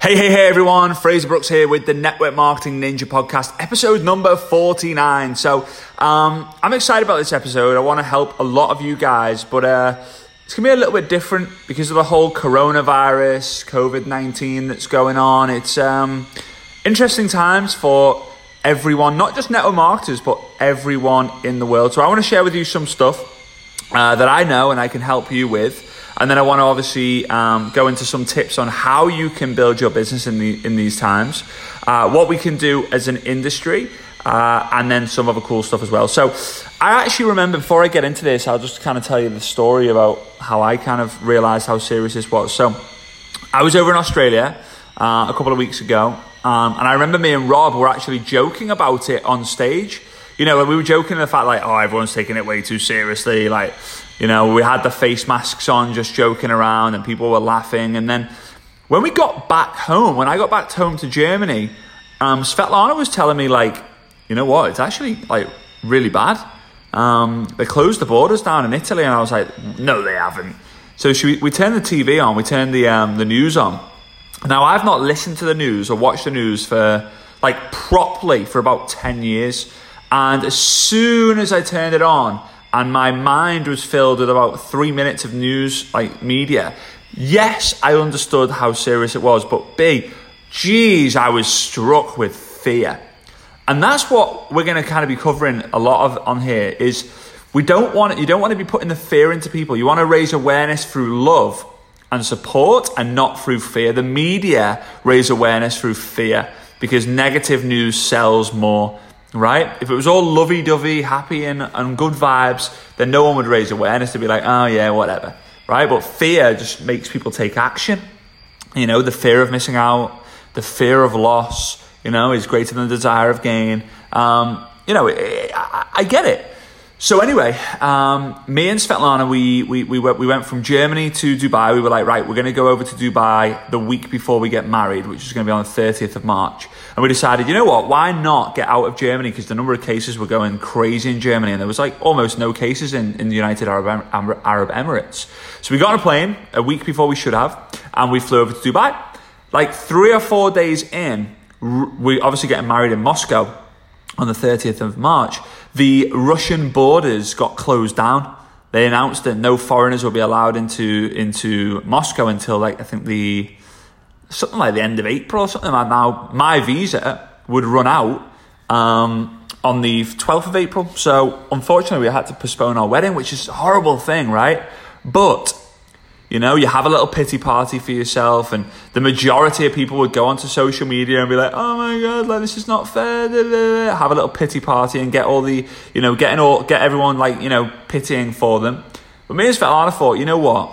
Hey, hey, hey, everyone. Frazer Brooks here with the Network Marketing Ninja podcast, episode number 49. So, um, I'm excited about this episode. I want to help a lot of you guys, but uh, it's going to be a little bit different because of the whole coronavirus, COVID 19 that's going on. It's um, interesting times for everyone, not just network marketers, but everyone in the world. So, I want to share with you some stuff uh, that I know and I can help you with. And then I want to obviously um, go into some tips on how you can build your business in the in these times, uh, what we can do as an industry, uh, and then some other cool stuff as well. So I actually remember before I get into this, I'll just kind of tell you the story about how I kind of realized how serious this was. So I was over in Australia uh, a couple of weeks ago, um, and I remember me and Rob were actually joking about it on stage. You know, we were joking the fact like, oh, everyone's taking it way too seriously, like you know, we had the face masks on, just joking around, and people were laughing. And then when we got back home, when I got back home to Germany, um, Svetlana was telling me like, you know what? It's actually like really bad. Um, they closed the borders down in Italy, and I was like, no, they haven't. So we, we turned the TV on, we turned the um, the news on. Now I've not listened to the news or watched the news for like properly for about ten years, and as soon as I turned it on, and my mind was filled with about three minutes of news, like media. Yes, I understood how serious it was, but B, geez, I was struck with fear. And that's what we're going to kind of be covering a lot of on here is we don't want you don't want to be putting the fear into people. You want to raise awareness through love and support and not through fear. The media raise awareness through fear because negative news sells more right? If it was all lovey dovey, happy, and, and good vibes, then no one would raise awareness to be like, oh, yeah, whatever, right? But fear just makes people take action. You know, the fear of missing out, the fear of loss, you know, is greater than the desire of gain. Um, you know, I, I get it. So anyway, um, me and Svetlana, we, we, we, went, we went from Germany to Dubai. We were like, right, we're going to go over to Dubai the week before we get married, which is going to be on the 30th of March. And we decided, you know what, why not get out of Germany? Because the number of cases were going crazy in Germany and there was like almost no cases in, in the United Arab, Arab Emirates. So we got on a plane a week before we should have and we flew over to Dubai. Like three or four days in, we obviously getting married in Moscow on the 30th of March the Russian borders got closed down. They announced that no foreigners will be allowed into into Moscow until like I think the something like the end of April or something like now. My visa would run out um, on the 12th of April. So unfortunately, we had to postpone our wedding, which is a horrible thing, right? But you know, you have a little pity party for yourself, and the majority of people would go onto social media and be like, "Oh my god, like this is not fair." Have a little pity party and get all the, you know, getting all get everyone like you know pitying for them. But me and Svetlana thought, you know what?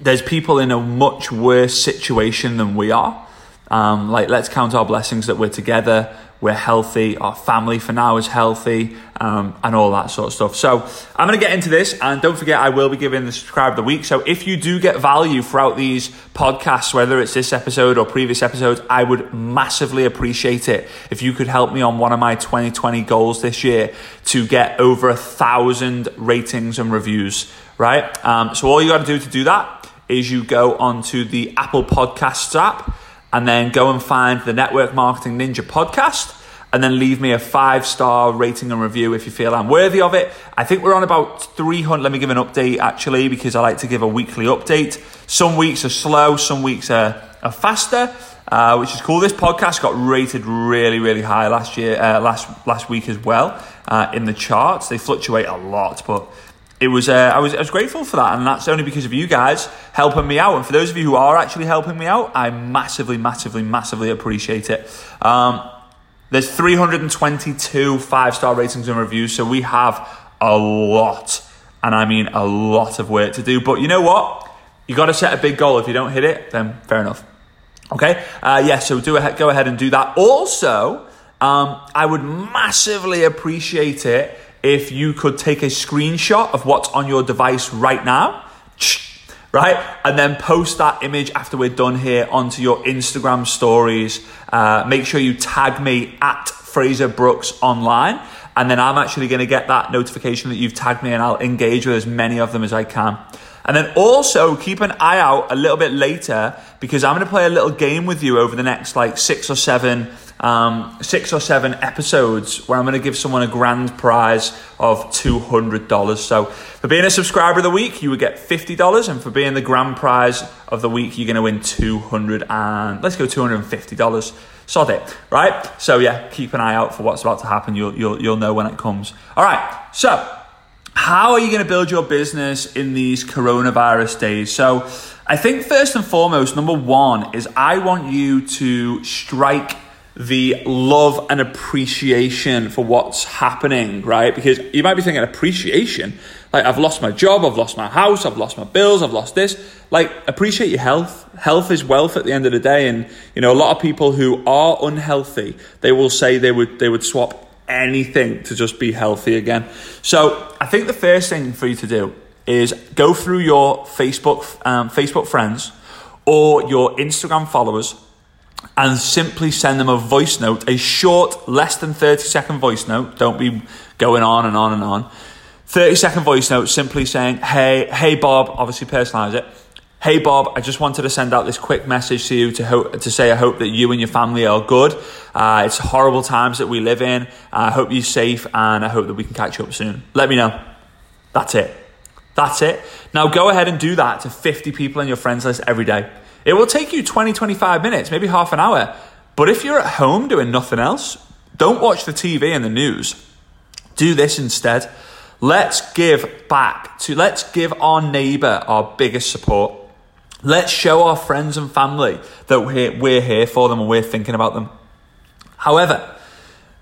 There's people in a much worse situation than we are. Um, like, let's count our blessings that we're together we're healthy, our family for now is healthy, um, and all that sort of stuff. So I'm going to get into this, and don't forget, I will be giving the subscribe of the week. So if you do get value throughout these podcasts, whether it's this episode or previous episodes, I would massively appreciate it if you could help me on one of my 2020 goals this year to get over a thousand ratings and reviews. Right. Um, so all you got to do to do that is you go onto the Apple Podcasts app and then go and find the Network Marketing Ninja podcast and then leave me a five star rating and review if you feel I'm worthy of it. I think we're on about 300. Let me give an update actually because I like to give a weekly update. Some weeks are slow, some weeks are, are faster. Uh, which is cool. This podcast got rated really, really high last year, uh, last last week as well uh, in the charts. They fluctuate a lot, but it was uh, I was I was grateful for that, and that's only because of you guys helping me out. And for those of you who are actually helping me out, I massively, massively, massively appreciate it. Um, there's 322 five star ratings and reviews, so we have a lot, and I mean a lot of work to do. But you know what? You got to set a big goal. If you don't hit it, then fair enough. Okay, uh, yeah. So do a, go ahead and do that. Also, um, I would massively appreciate it if you could take a screenshot of what's on your device right now, right? And then post that image after we're done here onto your Instagram stories. Uh, make sure you tag me at Frazer Brooks online. And then I'm actually going to get that notification that you've tagged me and I'll engage with as many of them as I can. And then also keep an eye out a little bit later because I'm going to play a little game with you over the next like six or seven um, six or seven episodes where I'm going to give someone a grand prize of $200. So for being a subscriber of the week, you would get $50. And for being the grand prize of the week, you're going to win 200 and let's go $250. Sod it, right? So yeah, keep an eye out for what's about to happen. You'll, you'll, you'll know when it comes. All right. So how are you going to build your business in these coronavirus days? So I think first and foremost, number one is I want you to strike the love and appreciation for what's happening, right? Because you might be thinking appreciation, like I've lost my job, I've lost my house, I've lost my bills, I've lost this. Like appreciate your health. Health is wealth at the end of the day, and you know a lot of people who are unhealthy, they will say they would they would swap anything to just be healthy again. So I think the first thing for you to do is go through your Facebook um, Facebook friends or your Instagram followers and simply send them a voice note, a short, less than 30 second voice note. Don't be going on and on and on. 30 second voice note simply saying, Hey, hey Bob, obviously personalize it. Hey Bob, I just wanted to send out this quick message to you to hope, to say I hope that you and your family are good. Uh, it's horrible times that we live in. I hope you're safe and I hope that we can catch up soon. Let me know. That's it. That's it. Now go ahead and do that to 50 people on your friends list every day. It will take you 20, 25 minutes, maybe half an hour. But if you're at home doing nothing else, don't watch the TV and the news. Do this instead. Let's give back to, let's give our neighbor our biggest support. Let's show our friends and family that we're, here for them and we're thinking about them. However,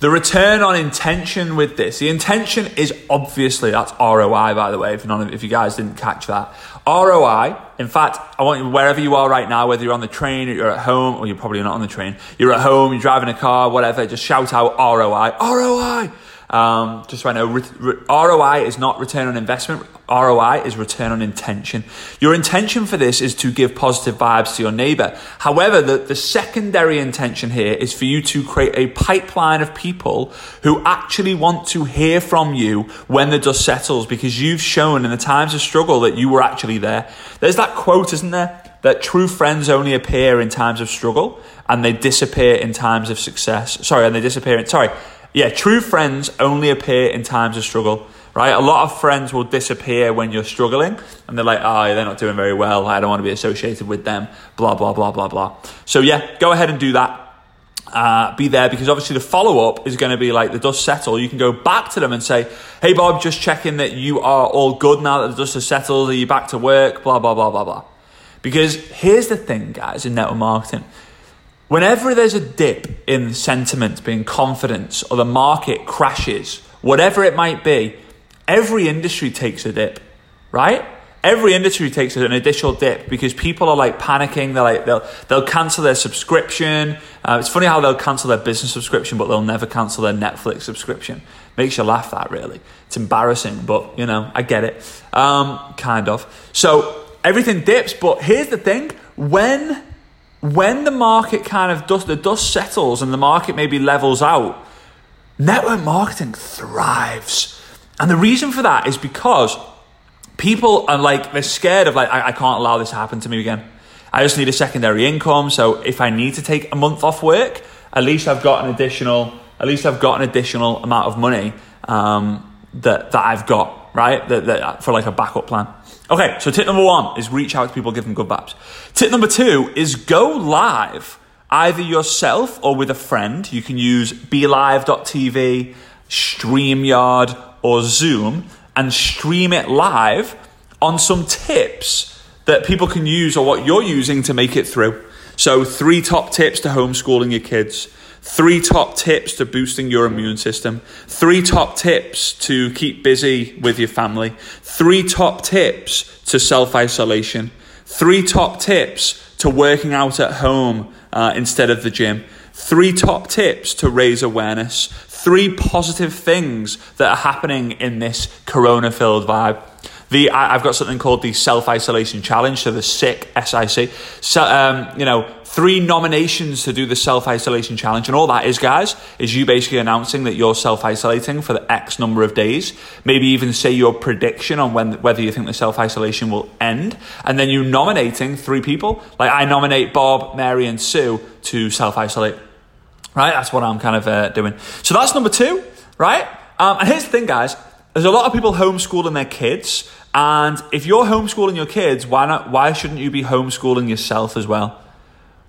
the return on intention with this, the intention is obviously that's ROI, by the way, if none of, if you guys didn't catch that. ROI, in fact, I want you, wherever you are right now, whether you're on the train or you're at home, or you're probably not on the train, you're at home, you're driving a car, whatever, just shout out ROI, ROI. Um, just right now, re- re- ROI is not return on investment. ROI is return on intention. Your intention for this is to give positive vibes to your neighbor. However, the, the secondary intention here is for you to create a pipeline of people who actually want to hear from you when the dust settles because you've shown in the times of struggle that you were actually there. There's that quote, isn't there? That true friends only appear in times of struggle and they disappear in times of success. Sorry, and they disappear in, sorry yeah, true friends only appear in times of struggle, right? A lot of friends will disappear when you're struggling and they're like, oh, they're not doing very well. I don't want to be associated with them, blah, blah, blah, blah, blah. So, yeah, go ahead and do that. Uh, be there because obviously the follow up is going to be like the dust settle. You can go back to them and say, Hey Bob, just checking that you are all good now that the dust has settled. Are you back to work? Blah, blah, blah, blah, blah. Because here's the thing, guys, in network marketing Whenever there's a dip in sentiment, being confidence, or the market crashes, whatever it might be, every industry takes a dip, right? Every industry takes an additional dip because people are like panicking. They're like they'll they'll cancel their subscription. Uh, it's funny how they'll cancel their business subscription, but they'll never cancel their Netflix subscription. Makes you laugh. That really, it's embarrassing, but you know I get it, um, kind of. So everything dips, but here's the thing: when when the market kind of dust, the dust settles and the market maybe levels out, network marketing thrives. And the reason for that is because people are like, they're scared of like, I, I can't allow this to happen to me again. I just need a secondary income. So if I need to take a month off work, at least I've got an additional, at least I've got an additional amount of money um, that, that I've got, right? That, that, for like a backup plan. Okay, so tip number one is reach out to people, give them good vibes. Tip number two is go live, either yourself or with a friend. You can use BeLive.tv, StreamYard, or Zoom and stream it live on some tips that people can use or what you're using to make it through. So, three top tips to homeschooling your kids Three top tips to boosting your immune system. Three top tips to keep busy with your family. Three top tips to self isolation. Three top tips to working out at home uh, instead of the gym. Three top tips to raise awareness. Three positive things that are happening in this corona filled vibe. The I, have got something called the self isolation challenge, so the sick SIC. So um, you know, three nominations to do the self isolation challenge, and all that is, guys, is you basically announcing that you're self isolating for the X number of days. Maybe even say your prediction on when whether you think the self isolation will end, and then you nominating three people. Like I nominate Bob, Mary, and Sue to self isolate. Right, that's what I'm kind of uh, doing. So that's number two, right? Um, and here's the thing, guys. There's a lot of people homeschooling their kids, and if you're homeschooling your kids, why not? Why shouldn't you be homeschooling yourself as well?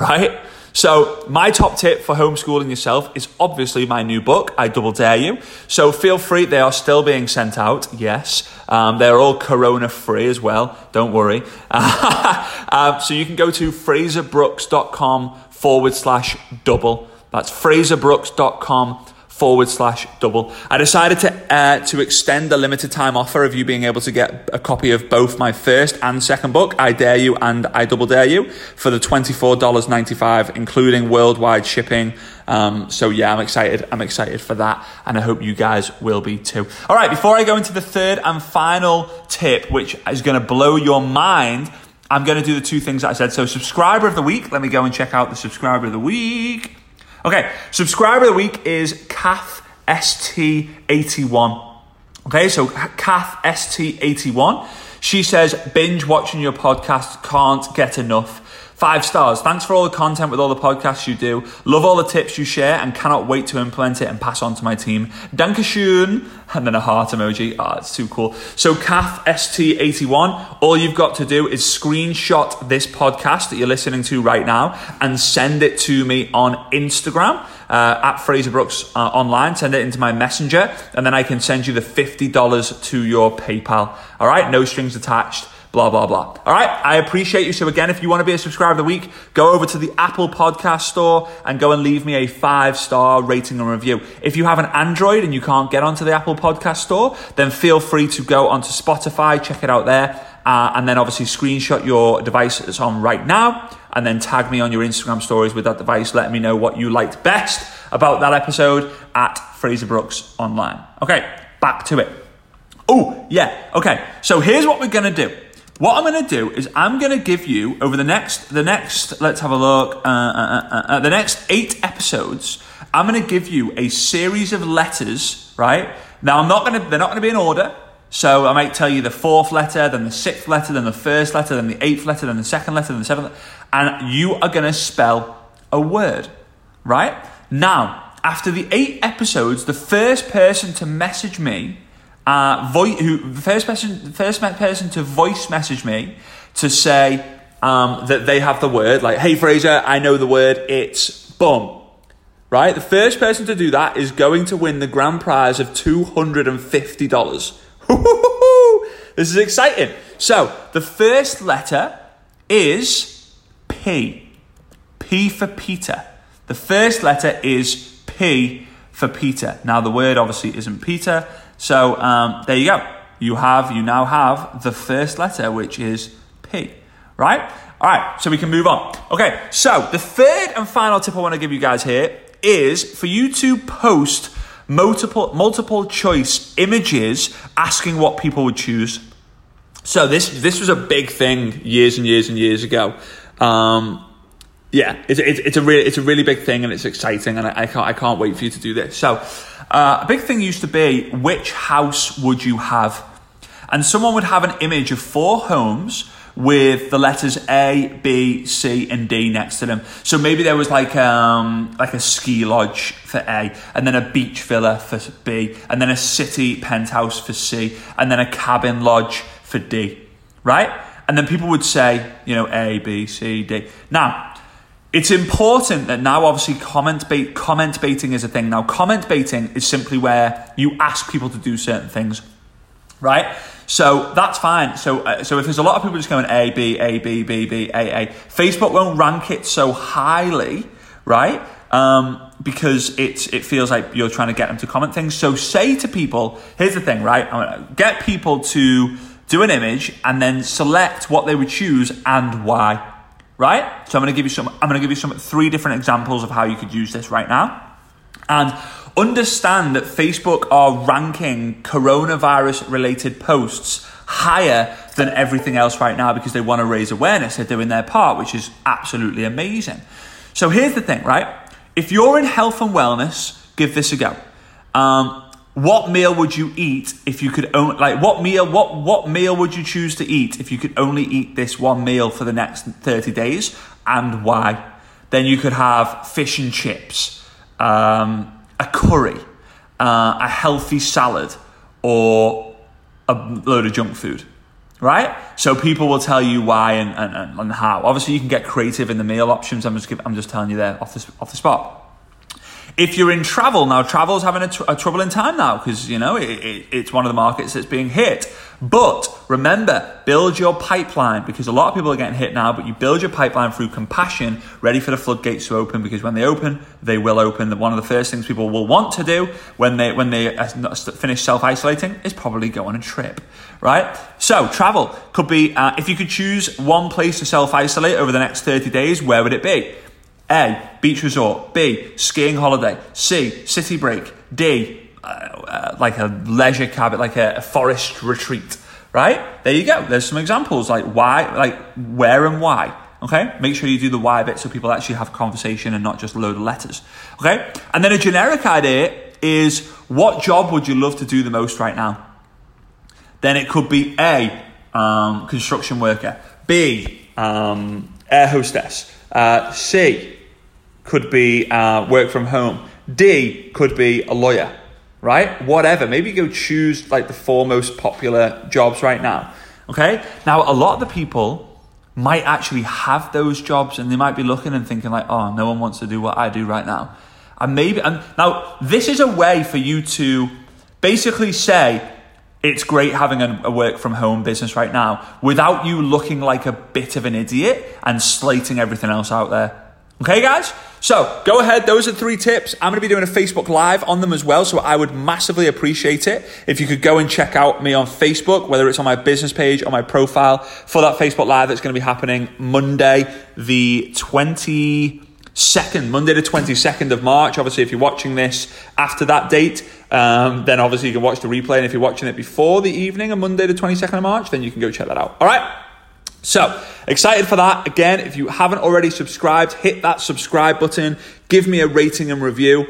Right? So, my top tip for homeschooling yourself is obviously my new book, I Double Dare You. So, feel free, they are still being sent out, yes. Um, they're all corona free as well, don't worry. um, so, you can go to frazerbrooks.com forward slash double. That's frazerbrooks.com forward slash double. I decided to uh, to extend the limited time offer of you being able to get a copy of both my first and second book, I Dare You and I Double Dare You, for the twenty four dollars ninety five, including worldwide shipping. Um, so yeah, I'm excited. I'm excited for that, and I hope you guys will be too. All right, before I go into the third and final tip, which is going to blow your mind. I'm going to do the two things that I said. So, subscriber of the week. Let me go and check out the subscriber of the week. Okay, subscriber of the week is Kath ST81. Okay, so Kath ST81. She says, binge watching your podcast, can't get enough. Five stars. Thanks for all the content with all the podcasts you do. Love all the tips you share and cannot wait to implement it and pass on to my team. Dankeschön. And then a heart emoji. Ah, oh, it's too cool. So, Kath ST81, all you've got to do is screenshot this podcast that you're listening to right now and send it to me on Instagram. Uh, at Frazer Brooks uh, online, send it into my messenger, and then I can send you the $50 to your PayPal. All right, no strings attached blah, blah, blah. All right. I appreciate you. So again, if you want to be a subscriber of the week, go over to the Apple podcast store and go and leave me a five star rating and review. If you have an Android and you can't get onto the Apple podcast store, then feel free to go onto Spotify, check it out there. Uh, and then obviously screenshot your device that's on right now and then tag me on your Instagram stories with that device. Let me know what you liked best about that episode at Frazer Brooks Online. Okay, back to it. Oh, yeah, okay. So here's what we're going to do. What I'm going to do is I'm going to give you over the next the next let's have a look uh, uh, uh, uh, the next eight episodes. I'm going to give you a series of letters. Right now, I'm not going to they're not going to be in order. So I might tell you the fourth letter, then the sixth letter, then the first letter, then the eighth letter, then the second letter, then the seventh, and you are going to spell a word. Right now, after the eight episodes, the first person to message me uh, voice, who first person first person to voice message me to say um, that they have the word like, "Hey Frazer, I know the word. It's bum." Right, the first person to do that is going to win the grand prize of two hundred and fifty dollars. this is exciting. So the first letter is P. P for Peter. The first letter is P for Peter. Now the word obviously isn't Peter. So um, there you go. You have, you now have the first letter, which is P, right? All right, so we can move on. Okay, so the third and final tip I want to give you guys here is for you to post multiple multiple choice images asking what people would choose. So this this was a big thing years and years and years ago. Um, yeah, it's, it's, it's a really it's a really big thing and it's exciting and I, I can't I can't wait for you to do this. So uh, a big thing used to be which house would you have, and someone would have an image of four homes with the letters A, B, C, and D next to them. So maybe there was like um like a ski lodge for A, and then a beach villa for B, and then a city penthouse for C, and then a cabin lodge for D, right? And then people would say, you know, A, B, C, D. Now, it's important that now obviously comment bait comment baiting is a thing. Now comment baiting is simply where you ask people to do certain things right? So that's fine. So uh, so if there's a lot of people just going a b a b b b a a facebook won't rank it so highly right? Um, because it it feels like you're trying to get them to comment things. So say to people here's the thing right? I'm gonna get people to do an image and then select what they would choose and why right? So I'm going to give you some. I'm going to give you some three different examples of how you could use this right now, and understand that Facebook are ranking coronavirus related posts higher than everything else right now because they want to raise awareness. They're doing their part, which is absolutely amazing. So here's the thing, right? If you're in health and wellness, give this a go. Um, what meal would you eat if you could only like what meal what what meal would you choose to eat if you could only eat this one meal for the next 30 days and why? Then you could have fish and chips um, a curry uh, a healthy salad or a load of junk food right? So people will tell you why and, and, and how. Obviously you can get creative in the meal options. I'm just, I'm just telling you there off the, off the spot if you're in travel now, travel's having a, tr- a trouble in time now because you know it, it, it's one of the markets that's being hit. But remember, build your pipeline because a lot of people are getting hit now. But you build your pipeline through compassion, ready for the floodgates to open. Because when they open, they will open. One of the first things people will want to do when they when they uh, finish self isolating is probably go on a trip, right? So travel could be uh, if you could choose one place to self isolate over the next thirty days, where would it be? A. Beach resort. B. Skiing holiday. C. City break. D. Uh, uh, like a leisure cabin, like a, a, forest retreat. Right? There you go. There's some examples like why, like where and why. Okay? Make sure you do the why bit so people actually have conversation and not just load of letters. Okay? And then a generic idea is what job would you love to do the most right now? Then it could be A. Um, construction worker. B. Um, air hostess. Uh, C could be uh, work from home. D could be a lawyer, right? Whatever. Maybe go choose like the four most popular jobs right now. Okay. Now, a lot of the people might actually have those jobs and they might be looking and thinking like, oh, no one wants to do what I do right now. And maybe, and now this is a way for you to basically say, it's great having a, a, work from home business right now without you looking like a bit of an idiot and slating everything else out there. Okay, guys? So go ahead. Those are three tips. I'm going to be doing a Facebook Live on them as well. So I would massively appreciate it if you could go and check out me on Facebook, whether it's on my business page or my profile for that Facebook Live that's going to be happening Monday, the 22nd, Monday the 22nd of March. Obviously, if you're watching this after that date, um, then obviously you can watch the replay. And if you're watching it before the evening of Monday the 22nd of March, then you can go check that out. All right? So, excited for that. Again, if you haven't already subscribed, hit that subscribe button, give me a rating and review.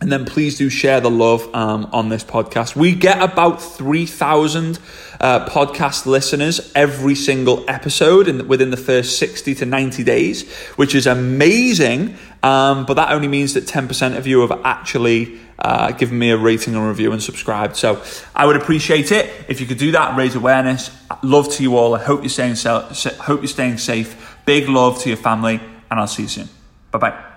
And then please do share the love um, on this podcast. We get about 3,000 uh, podcast listeners every single episode in, within the first 60 to 90 days, which is amazing. Um, but that only means that 10% of you have actually uh, given me a rating and review and subscribed. So I would appreciate it if you could do that, raise awareness. Love to you all. I hope you're staying, hope you're staying safe. Big love to your family, and I'll see you soon. Bye bye.